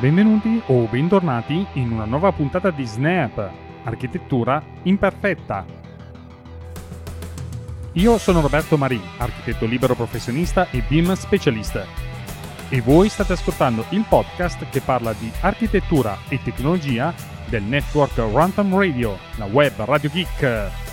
Benvenuti o bentornati in una nuova puntata di Snap, architettura imperfetta. Io sono Roberto Marin, architetto libero professionista e BIM specialista. E voi state ascoltando il podcast che parla di architettura e tecnologia del network Runtime Radio, la web Radio Geek.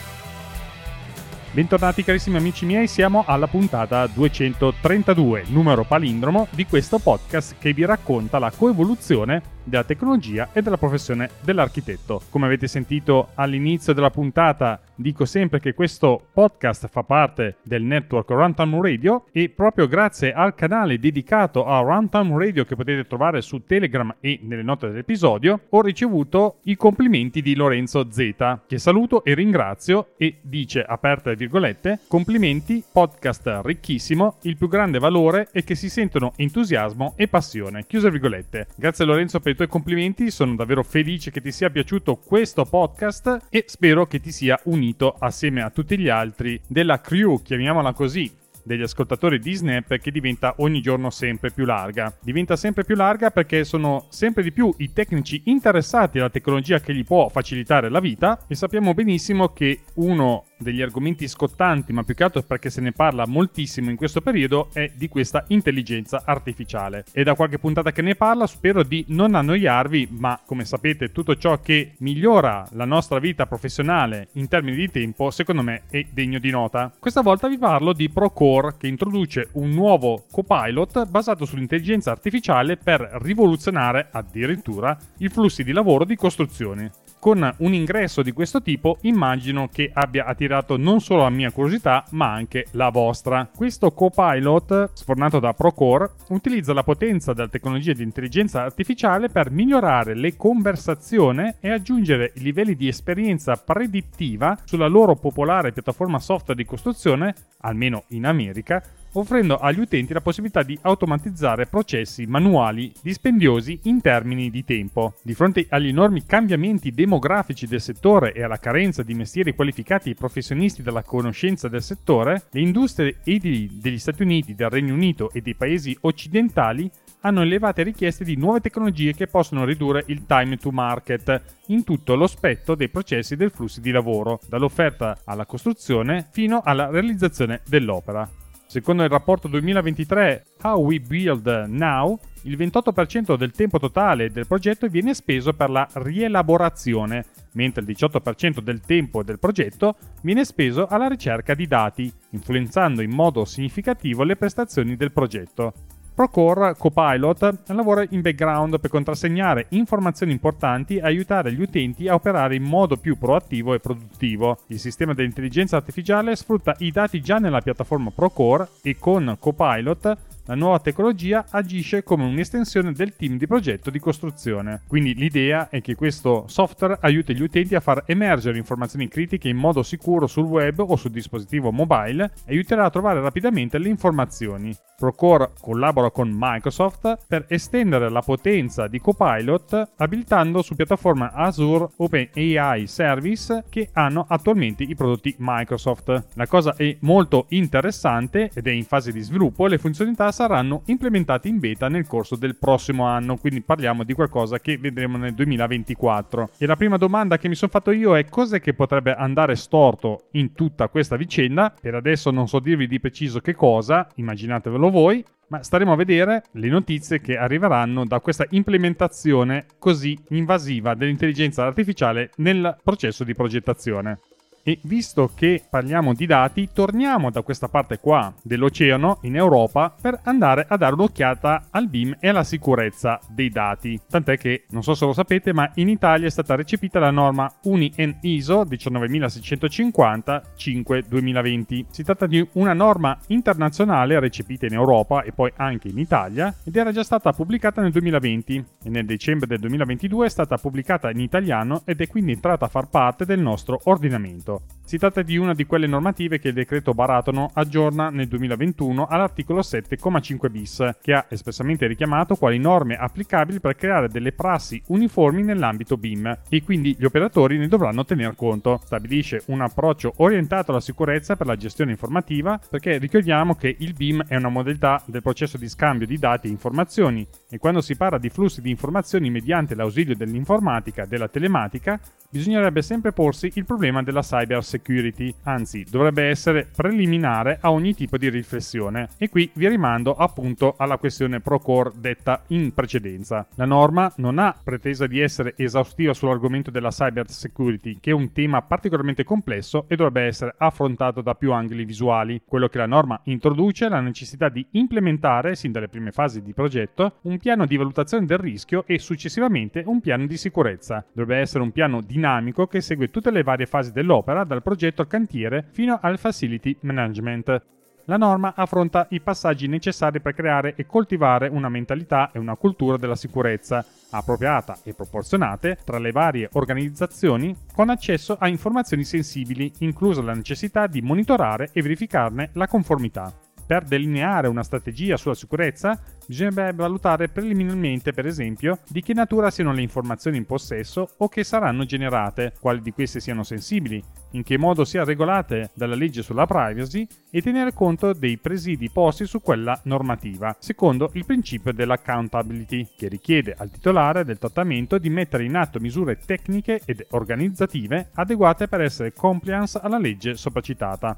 Bentornati carissimi amici miei, siamo alla puntata 232, numero palindromo di questo podcast che vi racconta la coevoluzione della tecnologia e della professione dell'architetto. Come avete sentito all'inizio della puntata, dico sempre che questo podcast fa parte del network Runtime Radio e proprio grazie al canale dedicato a Runtime Radio che potete trovare su Telegram e nelle note dell'episodio, ho ricevuto i complimenti di Lorenzo Z, che saluto e ringrazio e dice, aperte virgolette, complimenti, podcast ricchissimo, il più grande valore è che si sentono entusiasmo e passione. Chiuse virgolette. Grazie Lorenzo per tuoi complimenti, sono davvero felice che ti sia piaciuto questo podcast e spero che ti sia unito assieme a tutti gli altri della crew, chiamiamola così, degli ascoltatori di Snap che diventa ogni giorno sempre più larga. Diventa sempre più larga perché sono sempre di più i tecnici interessati alla tecnologia che gli può facilitare la vita e sappiamo benissimo che uno degli argomenti scottanti, ma più che altro perché se ne parla moltissimo in questo periodo, è di questa intelligenza artificiale. E da qualche puntata che ne parla spero di non annoiarvi, ma come sapete tutto ciò che migliora la nostra vita professionale in termini di tempo, secondo me è degno di nota. Questa volta vi parlo di Procore che introduce un nuovo copilot basato sull'intelligenza artificiale per rivoluzionare addirittura i flussi di lavoro di costruzione con un ingresso di questo tipo immagino che abbia attirato non solo la mia curiosità ma anche la vostra. Questo copilot, sfornato da Procore, utilizza la potenza della tecnologia di intelligenza artificiale per migliorare le conversazioni e aggiungere i livelli di esperienza predittiva sulla loro popolare piattaforma software di costruzione, almeno in America, offrendo agli utenti la possibilità di automatizzare processi manuali dispendiosi in termini di tempo. Di fronte agli enormi cambiamenti demografici del settore e alla carenza di mestieri qualificati e professionisti della conoscenza del settore, le industrie edili degli Stati Uniti, del Regno Unito e dei paesi occidentali hanno elevate richieste di nuove tecnologie che possono ridurre il time to market in tutto lo spettro dei processi del flusso di lavoro, dall'offerta alla costruzione fino alla realizzazione dell'opera. Secondo il rapporto 2023 How We Build Now, il 28% del tempo totale del progetto viene speso per la rielaborazione, mentre il 18% del tempo del progetto viene speso alla ricerca di dati, influenzando in modo significativo le prestazioni del progetto. Procore Copilot lavora in background per contrassegnare informazioni importanti e aiutare gli utenti a operare in modo più proattivo e produttivo. Il sistema di intelligenza artificiale sfrutta i dati già nella piattaforma Procore e con Copilot la nuova tecnologia agisce come un'estensione del team di progetto di costruzione. Quindi l'idea è che questo software aiuti gli utenti a far emergere informazioni critiche in modo sicuro sul web o sul dispositivo mobile e aiuterà a trovare rapidamente le informazioni. Procore collabora con Microsoft per estendere la potenza di Copilot abilitando su piattaforma Azure OpenAI Service che hanno attualmente i prodotti Microsoft. La cosa è molto interessante ed è in fase di sviluppo e le funzionalità saranno implementate in beta nel corso del prossimo anno, quindi parliamo di qualcosa che vedremo nel 2024. E la prima domanda che mi sono fatto io è cos'è che potrebbe andare storto in tutta questa vicenda? Per adesso non so dirvi di preciso che cosa, immaginatevelo voi, ma staremo a vedere le notizie che arriveranno da questa implementazione così invasiva dell'intelligenza artificiale nel processo di progettazione. E visto che parliamo di dati, torniamo da questa parte qua dell'oceano in Europa per andare a dare un'occhiata al BIM e alla sicurezza dei dati. Tant'è che, non so se lo sapete, ma in Italia è stata recepita la norma UNI-N ISO 19650 5 2020. Si tratta di una norma internazionale recepita in Europa e poi anche in Italia ed era già stata pubblicata nel 2020 e nel dicembre del 2022 è stata pubblicata in italiano ed è quindi entrata a far parte del nostro ordinamento. Si tratta di una di quelle normative che il decreto Baratono aggiorna nel 2021 all'articolo 7,5 bis, che ha espressamente richiamato quali norme applicabili per creare delle prassi uniformi nell'ambito BIM e quindi gli operatori ne dovranno tener conto. Stabilisce un approccio orientato alla sicurezza per la gestione informativa perché ricordiamo che il BIM è una modalità del processo di scambio di dati e informazioni e quando si parla di flussi di informazioni mediante l'ausilio dell'informatica della telematica bisognerebbe sempre porsi il problema della cyber security, anzi dovrebbe essere preliminare a ogni tipo di riflessione. E qui vi rimando appunto alla questione Procore detta in precedenza. La norma non ha pretesa di essere esaustiva sull'argomento della cyber security, che è un tema particolarmente complesso e dovrebbe essere affrontato da più angoli visuali. Quello che la norma introduce è la necessità di implementare, sin dalle prime fasi di progetto, un piano di valutazione del rischio e successivamente un piano di sicurezza. Dovrebbe essere un piano dinamico che segue tutte le varie fasi dell'opera, dal progetto cantiere fino al facility management. La norma affronta i passaggi necessari per creare e coltivare una mentalità e una cultura della sicurezza, appropriata e proporzionate tra le varie organizzazioni con accesso a informazioni sensibili, inclusa la necessità di monitorare e verificarne la conformità. Per delineare una strategia sulla sicurezza bisognerebbe valutare preliminarmente, per esempio, di che natura siano le informazioni in possesso o che saranno generate, quali di queste siano sensibili, in che modo siano regolate dalla legge sulla privacy e tenere conto dei presidi posti su quella normativa, secondo il principio dell'accountability, che richiede al titolare del trattamento di mettere in atto misure tecniche ed organizzative adeguate per essere compliance alla legge sopracitata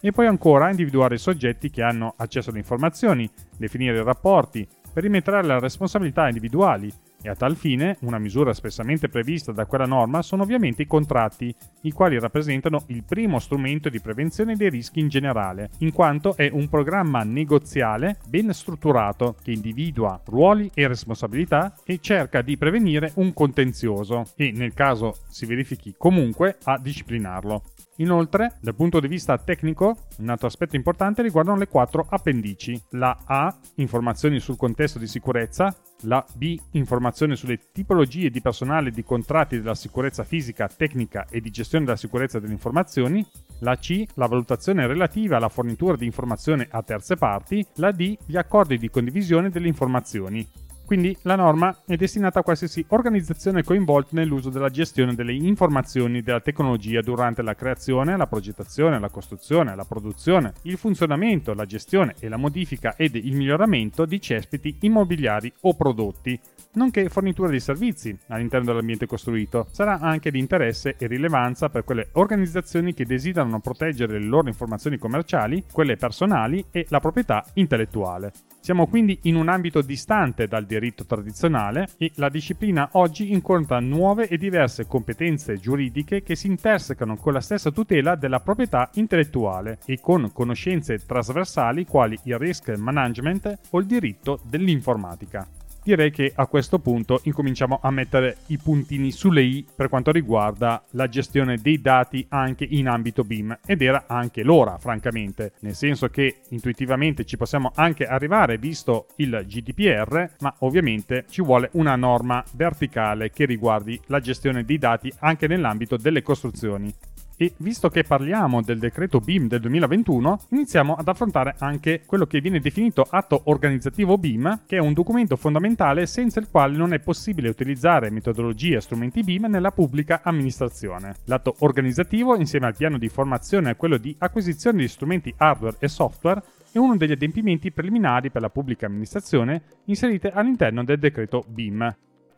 e poi ancora individuare i soggetti che hanno accesso alle informazioni, definire i rapporti, perimetrare le responsabilità individuali e a tal fine una misura espressamente prevista da quella norma sono ovviamente i contratti, i quali rappresentano il primo strumento di prevenzione dei rischi in generale, in quanto è un programma negoziale ben strutturato che individua ruoli e responsabilità e cerca di prevenire un contenzioso e, nel caso si verifichi comunque, a disciplinarlo. Inoltre, dal punto di vista tecnico, un altro aspetto importante riguardano le quattro appendici. La A, informazioni sul contesto di sicurezza, la B, informazioni sulle tipologie di personale di contratti della sicurezza fisica, tecnica e di gestione della sicurezza delle informazioni, la C, la valutazione relativa alla fornitura di informazioni a terze parti, la D, gli accordi di condivisione delle informazioni. Quindi la norma è destinata a qualsiasi organizzazione coinvolta nell'uso della gestione delle informazioni della tecnologia durante la creazione, la progettazione, la costruzione, la produzione, il funzionamento, la gestione e la modifica ed il miglioramento di cespiti immobiliari o prodotti, nonché fornitura di servizi all'interno dell'ambiente costruito. Sarà anche di interesse e rilevanza per quelle organizzazioni che desiderano proteggere le loro informazioni commerciali, quelle personali e la proprietà intellettuale. Siamo quindi in un ambito distante dal diritto tradizionale e la disciplina oggi incontra nuove e diverse competenze giuridiche che si intersecano con la stessa tutela della proprietà intellettuale e con conoscenze trasversali quali il risk management o il diritto dell'informatica direi che a questo punto incominciamo a mettere i puntini sulle i per quanto riguarda la gestione dei dati anche in ambito BIM ed era anche l'ora francamente, nel senso che intuitivamente ci possiamo anche arrivare visto il GDPR, ma ovviamente ci vuole una norma verticale che riguardi la gestione dei dati anche nell'ambito delle costruzioni. E visto che parliamo del decreto BIM del 2021, iniziamo ad affrontare anche quello che viene definito atto organizzativo BIM, che è un documento fondamentale senza il quale non è possibile utilizzare metodologie e strumenti BIM nella pubblica amministrazione. L'atto organizzativo, insieme al piano di formazione e quello di acquisizione di strumenti hardware e software, è uno degli adempimenti preliminari per la pubblica amministrazione inserite all'interno del decreto BIM.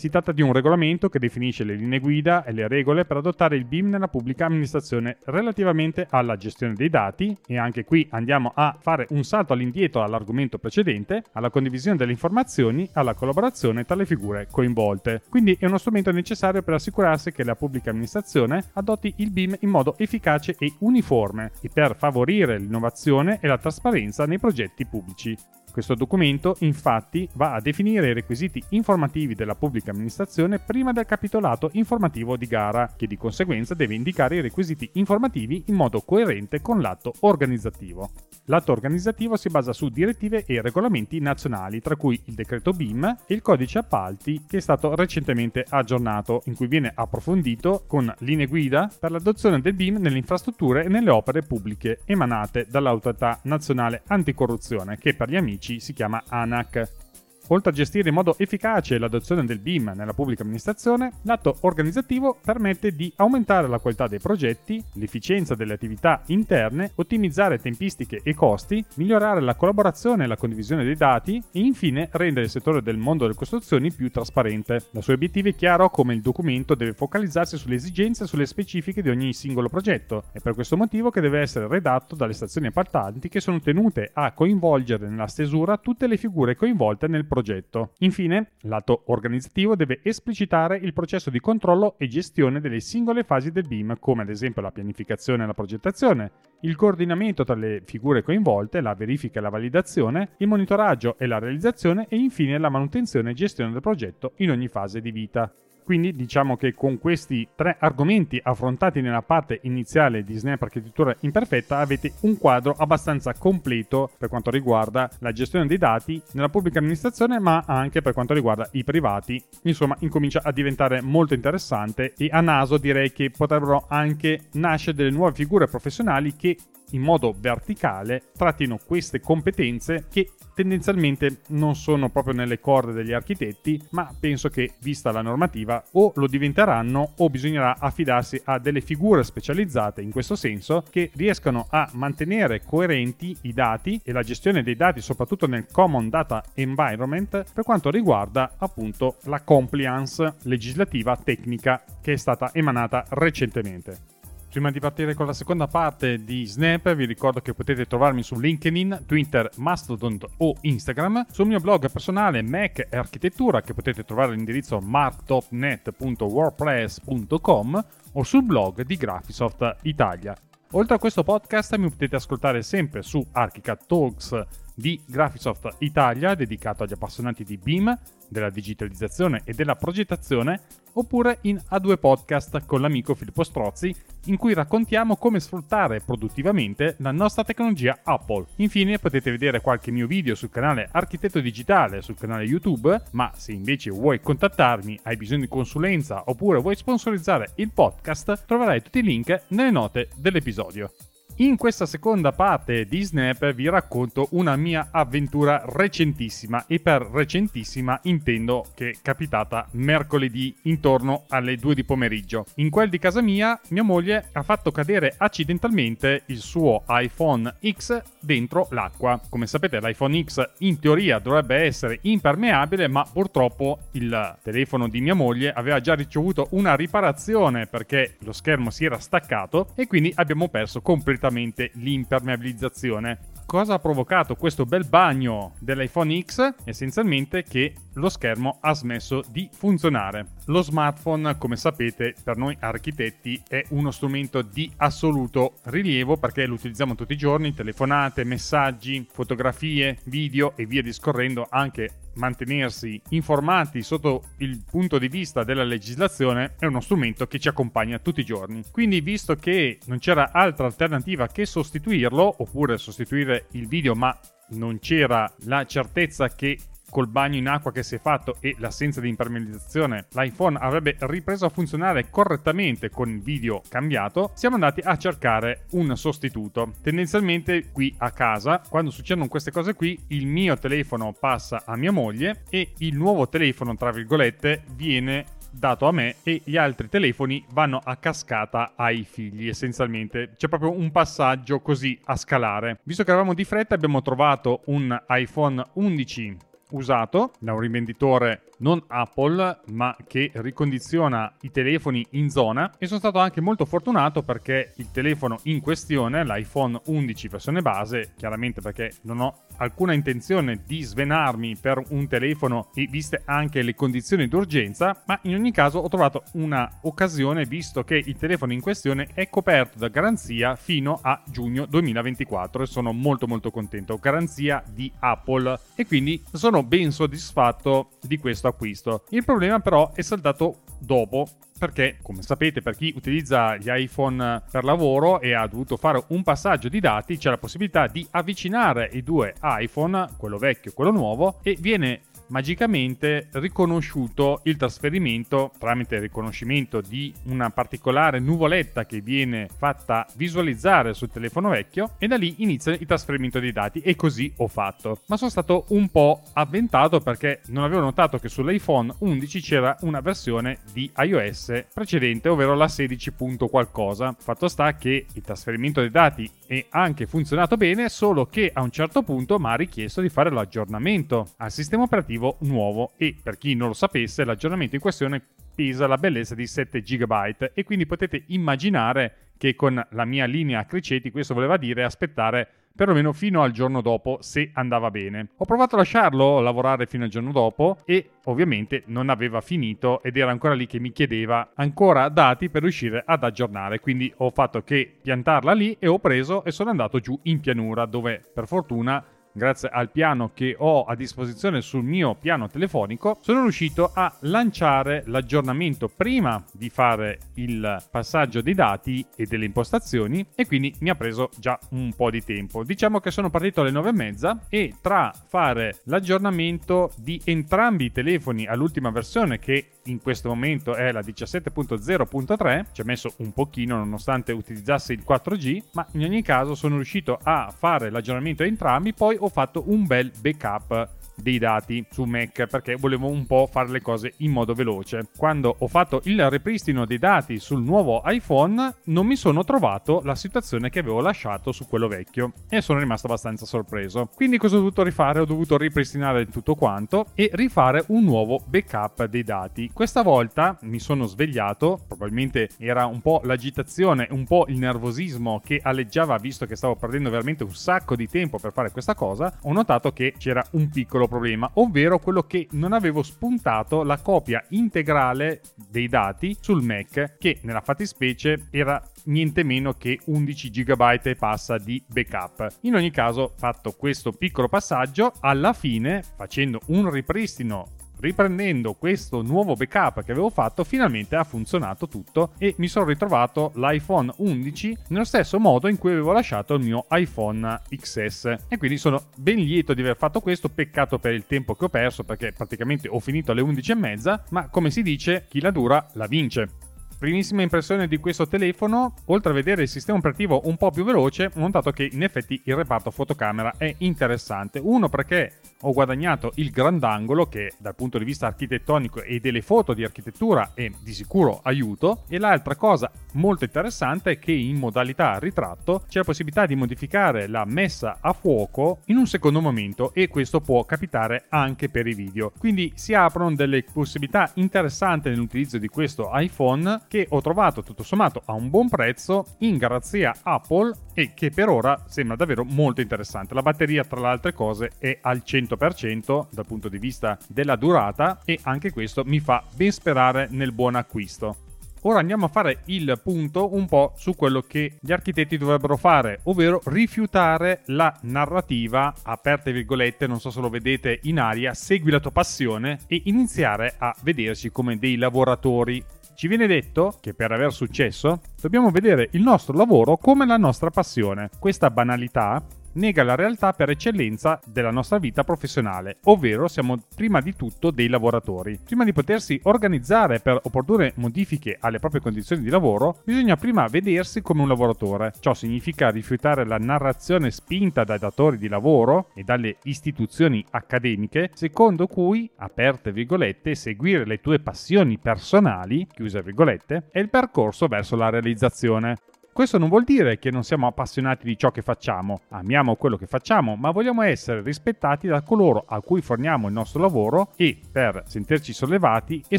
Si tratta di un regolamento che definisce le linee guida e le regole per adottare il BIM nella pubblica amministrazione relativamente alla gestione dei dati e anche qui andiamo a fare un salto all'indietro all'argomento precedente, alla condivisione delle informazioni, alla collaborazione tra le figure coinvolte. Quindi è uno strumento necessario per assicurarsi che la pubblica amministrazione adotti il BIM in modo efficace e uniforme e per favorire l'innovazione e la trasparenza nei progetti pubblici. Questo documento infatti va a definire i requisiti informativi della pubblica amministrazione prima del capitolato informativo di gara, che di conseguenza deve indicare i requisiti informativi in modo coerente con l'atto organizzativo. L'atto organizzativo si basa su direttive e regolamenti nazionali, tra cui il decreto BIM e il codice appalti che è stato recentemente aggiornato, in cui viene approfondito con linee guida per l'adozione del BIM nelle infrastrutture e nelle opere pubbliche emanate dall'Autorità Nazionale Anticorruzione, che per gli amici si chiama ANAC. Oltre a gestire in modo efficace l'adozione del BIM nella pubblica amministrazione, l'atto organizzativo permette di aumentare la qualità dei progetti, l'efficienza delle attività interne, ottimizzare tempistiche e costi, migliorare la collaborazione e la condivisione dei dati e infine rendere il settore del mondo delle costruzioni più trasparente. La sua obiettivo è chiaro come il documento deve focalizzarsi sulle esigenze e sulle specifiche di ogni singolo progetto. È per questo motivo che deve essere redatto dalle stazioni appaltanti che sono tenute a coinvolgere nella stesura tutte le figure coinvolte nel progetto progetto. Infine, lato organizzativo deve esplicitare il processo di controllo e gestione delle singole fasi del BIM, come ad esempio la pianificazione e la progettazione, il coordinamento tra le figure coinvolte, la verifica e la validazione, il monitoraggio e la realizzazione e infine la manutenzione e gestione del progetto in ogni fase di vita. Quindi diciamo che con questi tre argomenti affrontati nella parte iniziale di Snap Architettura Imperfetta avete un quadro abbastanza completo per quanto riguarda la gestione dei dati nella pubblica amministrazione ma anche per quanto riguarda i privati. Insomma incomincia a diventare molto interessante e a naso direi che potrebbero anche nascere delle nuove figure professionali che in modo verticale trattino queste competenze che tendenzialmente non sono proprio nelle corde degli architetti, ma penso che vista la normativa o lo diventeranno o bisognerà affidarsi a delle figure specializzate in questo senso che riescano a mantenere coerenti i dati e la gestione dei dati soprattutto nel Common Data Environment per quanto riguarda appunto la compliance legislativa tecnica che è stata emanata recentemente. Prima di partire con la seconda parte di Snap, vi ricordo che potete trovarmi su LinkedIn, Twitter, Mastodon o Instagram, sul mio blog personale Mac e Architettura, che potete trovare all'indirizzo marktopnet.wordpress.com o sul blog di Graphisoft Italia. Oltre a questo podcast mi potete ascoltare sempre su Archicad Talks di Graphisoft Italia, dedicato agli appassionati di BIM, della digitalizzazione e della progettazione, oppure in A2 Podcast con l'amico Filippo Strozzi, in cui raccontiamo come sfruttare produttivamente la nostra tecnologia Apple. Infine potete vedere qualche mio video sul canale Architetto Digitale sul canale YouTube, ma se invece vuoi contattarmi, hai bisogno di consulenza oppure vuoi sponsorizzare il podcast, troverai tutti i link nelle note dell'episodio. In questa seconda parte di Snap vi racconto una mia avventura recentissima e per recentissima intendo che è capitata mercoledì intorno alle 2 di pomeriggio. In quel di casa mia mia moglie ha fatto cadere accidentalmente il suo iPhone X dentro l'acqua. Come sapete l'iPhone X in teoria dovrebbe essere impermeabile ma purtroppo il telefono di mia moglie aveva già ricevuto una riparazione perché lo schermo si era staccato e quindi abbiamo perso completamente completamente l'impermeabilizzazione. Cosa ha provocato questo bel bagno dell'iPhone X? Essenzialmente che lo schermo ha smesso di funzionare. Lo smartphone, come sapete, per noi architetti è uno strumento di assoluto rilievo perché lo utilizziamo tutti i giorni, telefonate, messaggi, fotografie, video e via discorrendo anche mantenersi informati sotto il punto di vista della legislazione è uno strumento che ci accompagna tutti i giorni. Quindi, visto che non c'era altra alternativa che sostituirlo, oppure sostituire il video, ma non c'era la certezza che col bagno in acqua che si è fatto e l'assenza di impermeabilizzazione l'iPhone avrebbe ripreso a funzionare correttamente con il video cambiato, siamo andati a cercare un sostituto. Tendenzialmente qui a casa, quando succedono queste cose qui, il mio telefono passa a mia moglie e il nuovo telefono, tra virgolette, viene dato a me e gli altri telefoni vanno a cascata ai figli essenzialmente. C'è proprio un passaggio così a scalare. Visto che eravamo di fretta abbiamo trovato un iPhone 11 usato da un rivenditore non Apple, ma che ricondiziona i telefoni in zona e sono stato anche molto fortunato perché il telefono in questione, l'iPhone 11 versione base, chiaramente perché non ho alcuna intenzione di svenarmi per un telefono e viste anche le condizioni d'urgenza, ma in ogni caso ho trovato una occasione visto che il telefono in questione è coperto da garanzia fino a giugno 2024 e sono molto molto contento. Garanzia di Apple e quindi sono ben soddisfatto di questo acquisto. Il problema però è saltato dopo perché, come sapete, per chi utilizza gli iPhone per lavoro e ha dovuto fare un passaggio di dati, c'è la possibilità di avvicinare i due iPhone, quello vecchio e quello nuovo, e viene magicamente riconosciuto il trasferimento tramite il riconoscimento di una particolare nuvoletta che viene fatta visualizzare sul telefono vecchio e da lì inizia il trasferimento dei dati e così ho fatto. Ma sono stato un po' avventato perché non avevo notato che sull'iPhone 11 c'era una versione di iOS precedente, ovvero la 16. qualcosa. Fatto sta che il trasferimento dei dati è anche funzionato bene, solo che a un certo punto mi ha richiesto di fare l'aggiornamento al sistema operativo nuovo e per chi non lo sapesse l'aggiornamento in questione pesa la bellezza di 7 GB e quindi potete immaginare che con la mia linea a criceti questo voleva dire aspettare perlomeno fino al giorno dopo se andava bene. Ho provato a lasciarlo lavorare fino al giorno dopo e ovviamente non aveva finito ed era ancora lì che mi chiedeva ancora dati per riuscire ad aggiornare, quindi ho fatto che piantarla lì e ho preso e sono andato giù in pianura dove per fortuna grazie al piano che ho a disposizione sul mio piano telefonico, sono riuscito a lanciare l'aggiornamento prima di fare il passaggio dei dati e delle impostazioni e quindi mi ha preso già un po' di tempo. Diciamo che sono partito alle 9 e mezza e tra fare l'aggiornamento di entrambi i telefoni all'ultima versione che in questo momento è la 17.0.3, ci ha messo un pochino nonostante utilizzasse il 4G, ma in ogni caso sono riuscito a fare l'aggiornamento a entrambi, poi ho fatto un bel backup dei dati su Mac perché volevo un po' fare le cose in modo veloce. Quando ho fatto il ripristino dei dati sul nuovo iPhone non mi sono trovato la situazione che avevo lasciato su quello vecchio e sono rimasto abbastanza sorpreso. Quindi cosa ho dovuto rifare? Ho dovuto ripristinare tutto quanto e rifare un nuovo backup dei dati. Questa volta mi sono svegliato, probabilmente era un po' l'agitazione, un po' il nervosismo che alleggiava visto che stavo perdendo veramente un sacco di tempo per fare questa cosa, ho notato che c'era un piccolo problema, ovvero quello che non avevo spuntato la copia integrale dei dati sul Mac, che nella fattispecie era niente meno che 11 GB e passa di backup. In ogni caso, fatto questo piccolo passaggio, alla fine, facendo un ripristino riprendendo questo nuovo backup che avevo fatto, finalmente ha funzionato tutto e mi sono ritrovato l'iPhone 11 nello stesso modo in cui avevo lasciato il mio iPhone XS. E quindi sono ben lieto di aver fatto questo, peccato per il tempo che ho perso perché praticamente ho finito alle 11.30, ma come si dice, chi la dura la vince primissima impressione di questo telefono, oltre a vedere il sistema operativo un po' più veloce, ho notato che in effetti il reparto fotocamera è interessante. Uno perché ho guadagnato il grandangolo che dal punto di vista architettonico e delle foto di architettura è di sicuro aiuto e l'altra cosa molto interessante è che in modalità ritratto c'è la possibilità di modificare la messa a fuoco in un secondo momento e questo può capitare anche per i video. Quindi si aprono delle possibilità interessanti nell'utilizzo di questo iPhone che ho trovato tutto sommato a un buon prezzo in garanzia Apple e che per ora sembra davvero molto interessante. La batteria tra le altre cose è al 100% dal punto di vista della durata e anche questo mi fa ben sperare nel buon acquisto. Ora andiamo a fare il punto un po' su quello che gli architetti dovrebbero fare, ovvero rifiutare la narrativa, aperte virgolette, non so se lo vedete in aria, segui la tua passione e iniziare a vederci come dei lavoratori ci viene detto che per aver successo dobbiamo vedere il nostro lavoro come la nostra passione. Questa banalità nega la realtà per eccellenza della nostra vita professionale, ovvero siamo prima di tutto dei lavoratori. Prima di potersi organizzare per opportune modifiche alle proprie condizioni di lavoro, bisogna prima vedersi come un lavoratore. Ciò significa rifiutare la narrazione spinta dai datori di lavoro e dalle istituzioni accademiche, secondo cui, aperte virgolette, seguire le tue passioni personali, chiuse virgolette, è il percorso verso la realizzazione. Questo non vuol dire che non siamo appassionati di ciò che facciamo, amiamo quello che facciamo, ma vogliamo essere rispettati da coloro a cui forniamo il nostro lavoro e per sentirci sollevati e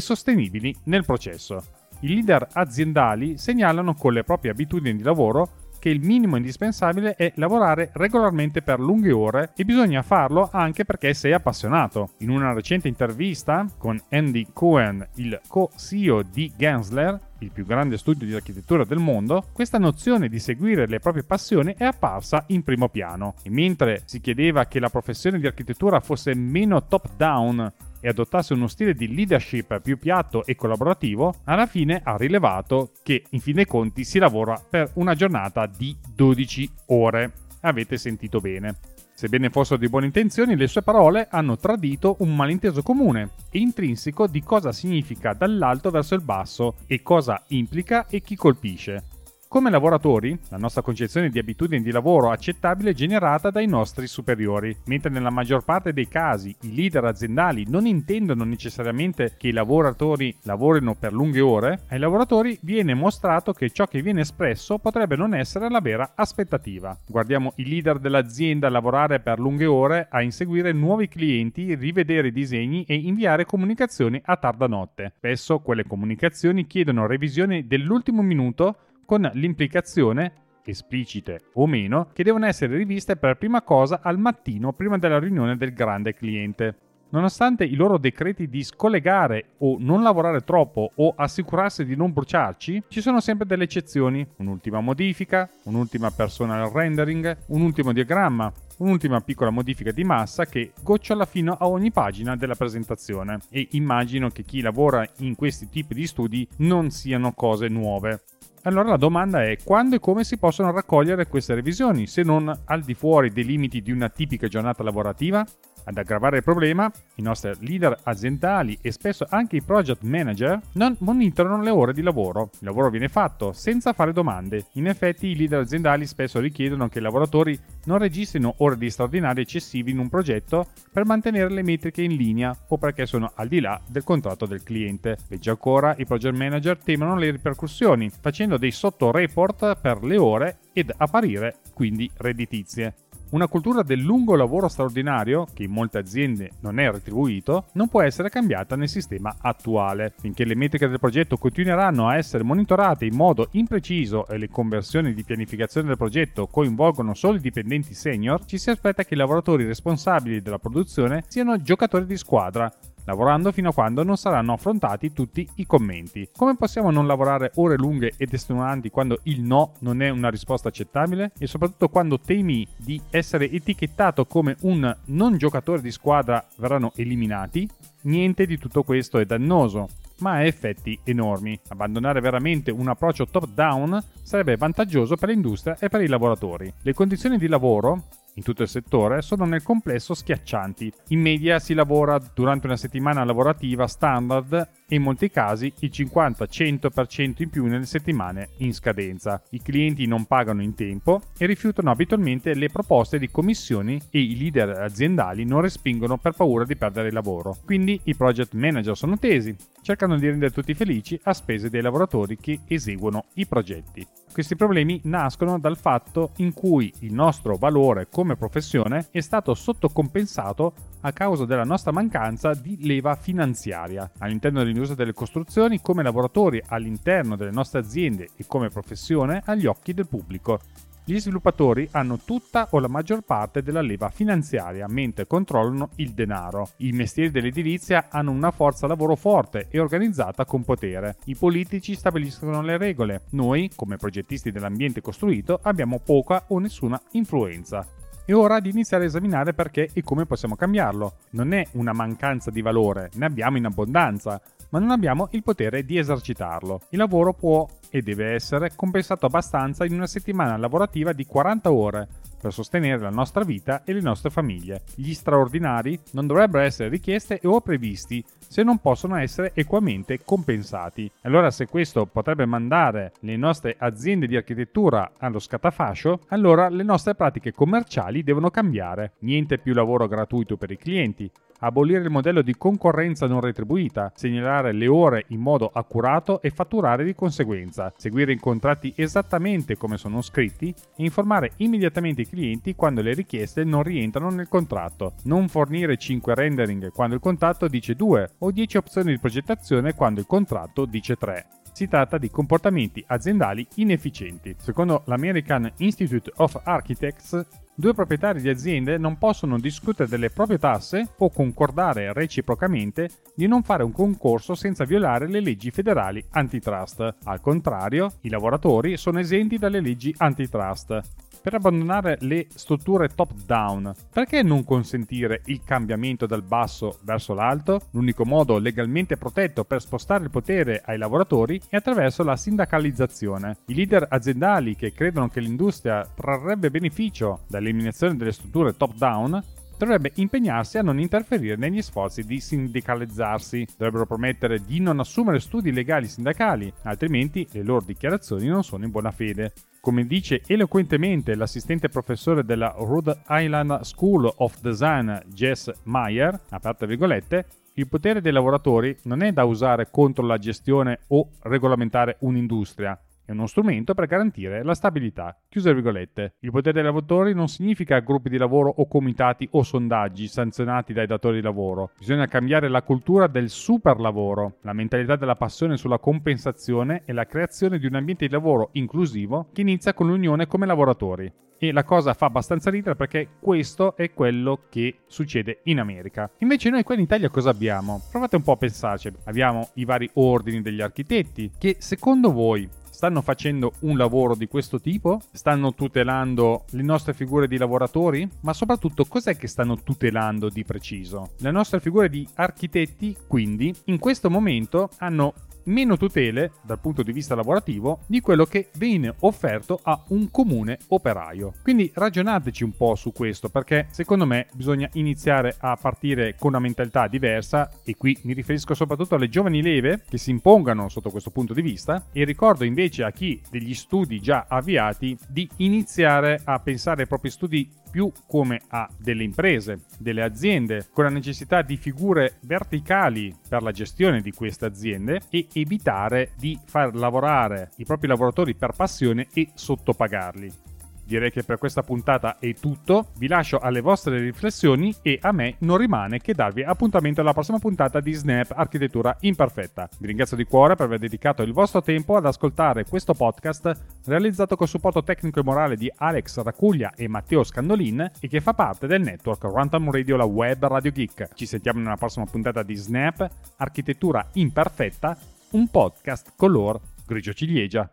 sostenibili nel processo. I leader aziendali segnalano con le proprie abitudini di lavoro che il minimo indispensabile è lavorare regolarmente per lunghe ore e bisogna farlo anche perché sei appassionato. In una recente intervista con Andy Cohen, il co-CEO di Gensler, il più grande studio di architettura del mondo, questa nozione di seguire le proprie passioni è apparsa in primo piano. E mentre si chiedeva che la professione di architettura fosse meno top-down e adottasse uno stile di leadership più piatto e collaborativo, alla fine ha rilevato che in fin dei conti si lavora per una giornata di 12 ore. Avete sentito bene. Sebbene fossero di buone intenzioni, le sue parole hanno tradito un malinteso comune e intrinseco di cosa significa dall'alto verso il basso e cosa implica e chi colpisce. Come lavoratori, la nostra concezione di abitudini di lavoro accettabile è generata dai nostri superiori, mentre nella maggior parte dei casi i leader aziendali non intendono necessariamente che i lavoratori lavorino per lunghe ore, ai lavoratori viene mostrato che ciò che viene espresso potrebbe non essere la vera aspettativa. Guardiamo i leader dell'azienda lavorare per lunghe ore a inseguire nuovi clienti, rivedere i disegni e inviare comunicazioni a tarda notte. Spesso quelle comunicazioni chiedono revisioni dell'ultimo minuto con l'implicazione esplicite o meno, che devono essere riviste per prima cosa al mattino prima della riunione del grande cliente. Nonostante i loro decreti di scollegare o non lavorare troppo o assicurarsi di non bruciarci, ci sono sempre delle eccezioni, un'ultima modifica, un'ultima personal rendering, un ultimo diagramma, un'ultima piccola modifica di massa che gocciola fino a ogni pagina della presentazione e immagino che chi lavora in questi tipi di studi non siano cose nuove. Allora la domanda è quando e come si possono raccogliere queste revisioni, se non al di fuori dei limiti di una tipica giornata lavorativa? Ad aggravare il problema, i nostri leader aziendali e spesso anche i project manager non monitorano le ore di lavoro. Il lavoro viene fatto senza fare domande. In effetti i leader aziendali spesso richiedono che i lavoratori non registrino ore di straordinario eccessivi in un progetto per mantenere le metriche in linea o perché sono al di là del contratto del cliente. Peggio ancora, i project manager temono le ripercussioni, facendo dei sotto-report per le ore ed apparire quindi redditizie. Una cultura del lungo lavoro straordinario, che in molte aziende non è retribuito, non può essere cambiata nel sistema attuale. Finché le metriche del progetto continueranno a essere monitorate in modo impreciso e le conversioni di pianificazione del progetto coinvolgono solo i dipendenti senior, ci si aspetta che i lavoratori responsabili della produzione siano giocatori di squadra, lavorando fino a quando non saranno affrontati tutti i commenti. Come possiamo non lavorare ore lunghe ed estenuanti quando il no non è una risposta accettabile? E soprattutto quando temi di essere etichettato come un non giocatore di squadra verranno eliminati? Niente di tutto questo è dannoso ma ha effetti enormi. Abbandonare veramente un approccio top-down sarebbe vantaggioso per l'industria e per i lavoratori. Le condizioni di lavoro in tutto il settore sono nel complesso schiaccianti. In media si lavora durante una settimana lavorativa standard e in molti casi il 50-100% in più nelle settimane in scadenza. I clienti non pagano in tempo e rifiutano abitualmente le proposte di commissioni e i leader aziendali non respingono per paura di perdere il lavoro. Quindi i project manager sono tesi, cercano di rendere tutti felici a spese dei lavoratori che eseguono i progetti. Questi problemi nascono dal fatto in cui il nostro valore come professione è stato sottocompensato a causa della nostra mancanza di leva finanziaria. All'interno dell'industria delle costruzioni, come lavoratori all'interno delle nostre aziende e come professione agli occhi del pubblico. Gli sviluppatori hanno tutta o la maggior parte della leva finanziaria mentre controllano il denaro. I mestieri dell'edilizia hanno una forza lavoro forte e organizzata con potere. I politici stabiliscono le regole. Noi, come progettisti dell'ambiente costruito, abbiamo poca o nessuna influenza. È ora di iniziare a esaminare perché e come possiamo cambiarlo. Non è una mancanza di valore, ne abbiamo in abbondanza, ma non abbiamo il potere di esercitarlo. Il lavoro può e deve essere compensato abbastanza in una settimana lavorativa di 40 ore per sostenere la nostra vita e le nostre famiglie. Gli straordinari non dovrebbero essere richiesti o previsti se non possono essere equamente compensati. Allora se questo potrebbe mandare le nostre aziende di architettura allo scatafascio, allora le nostre pratiche commerciali devono cambiare. Niente più lavoro gratuito per i clienti, abolire il modello di concorrenza non retribuita, segnalare le ore in modo accurato e fatturare di conseguenza, seguire i contratti esattamente come sono scritti e informare immediatamente i clienti quando le richieste non rientrano nel contratto, non fornire 5 rendering quando il contratto dice 2 o 10 opzioni di progettazione quando il contratto dice 3 si tratta di comportamenti aziendali inefficienti. Secondo l'American Institute of Architects, Due proprietari di aziende non possono discutere delle proprie tasse o concordare reciprocamente di non fare un concorso senza violare le leggi federali antitrust. Al contrario, i lavoratori sono esenti dalle leggi antitrust. Per abbandonare le strutture top-down. Perché non consentire il cambiamento dal basso verso l'alto? L'unico modo legalmente protetto per spostare il potere ai lavoratori è attraverso la sindacalizzazione. I leader aziendali che credono che l'industria trarrebbe beneficio dall'eliminazione delle strutture top-down dovrebbe impegnarsi a non interferire negli sforzi di sindacalizzarsi. Dovrebbero promettere di non assumere studi legali sindacali, altrimenti le loro dichiarazioni non sono in buona fede. Come dice eloquentemente l'assistente professore della Rhode Island School of Design Jess Meyer, aperte virgolette, il potere dei lavoratori non è da usare contro la gestione o regolamentare un'industria, è uno strumento per garantire la stabilità. Chiuse virgolette. Il potere dei lavoratori non significa gruppi di lavoro o comitati o sondaggi sanzionati dai datori di lavoro. Bisogna cambiare la cultura del super lavoro, la mentalità della passione sulla compensazione e la creazione di un ambiente di lavoro inclusivo che inizia con l'unione come lavoratori. E la cosa fa abbastanza ridere perché questo è quello che succede in America. Invece noi qua in Italia cosa abbiamo? Provate un po' a pensarci. Abbiamo i vari ordini degli architetti che secondo voi stanno facendo un lavoro di questo tipo? Stanno tutelando le nostre figure di lavoratori? Ma soprattutto cos'è che stanno tutelando di preciso? Le nostre figure di architetti, quindi, in questo momento hanno meno tutele dal punto di vista lavorativo di quello che viene offerto a un comune operaio. Quindi ragionateci un po' su questo perché secondo me bisogna iniziare a partire con una mentalità diversa e qui mi riferisco soprattutto alle giovani leve che si impongano sotto questo punto di vista e ricordo invece a chi degli studi già avviati di iniziare a pensare ai propri studi più come a delle imprese, delle aziende, con la necessità di figure verticali per la gestione di queste aziende e evitare di far lavorare i propri lavoratori per passione e sottopagarli. Direi che per questa puntata è tutto, vi lascio alle vostre riflessioni e a me non rimane che darvi appuntamento alla prossima puntata di Snap Architettura Imperfetta. Vi ringrazio di cuore per aver dedicato il vostro tempo ad ascoltare questo podcast realizzato col supporto tecnico e morale di Alex Racuglia e Matteo Scandolin e che fa parte del network Runtime Radio La Web Radio Geek. Ci sentiamo nella prossima puntata di Snap Architettura Imperfetta, un podcast color grigio ciliegia.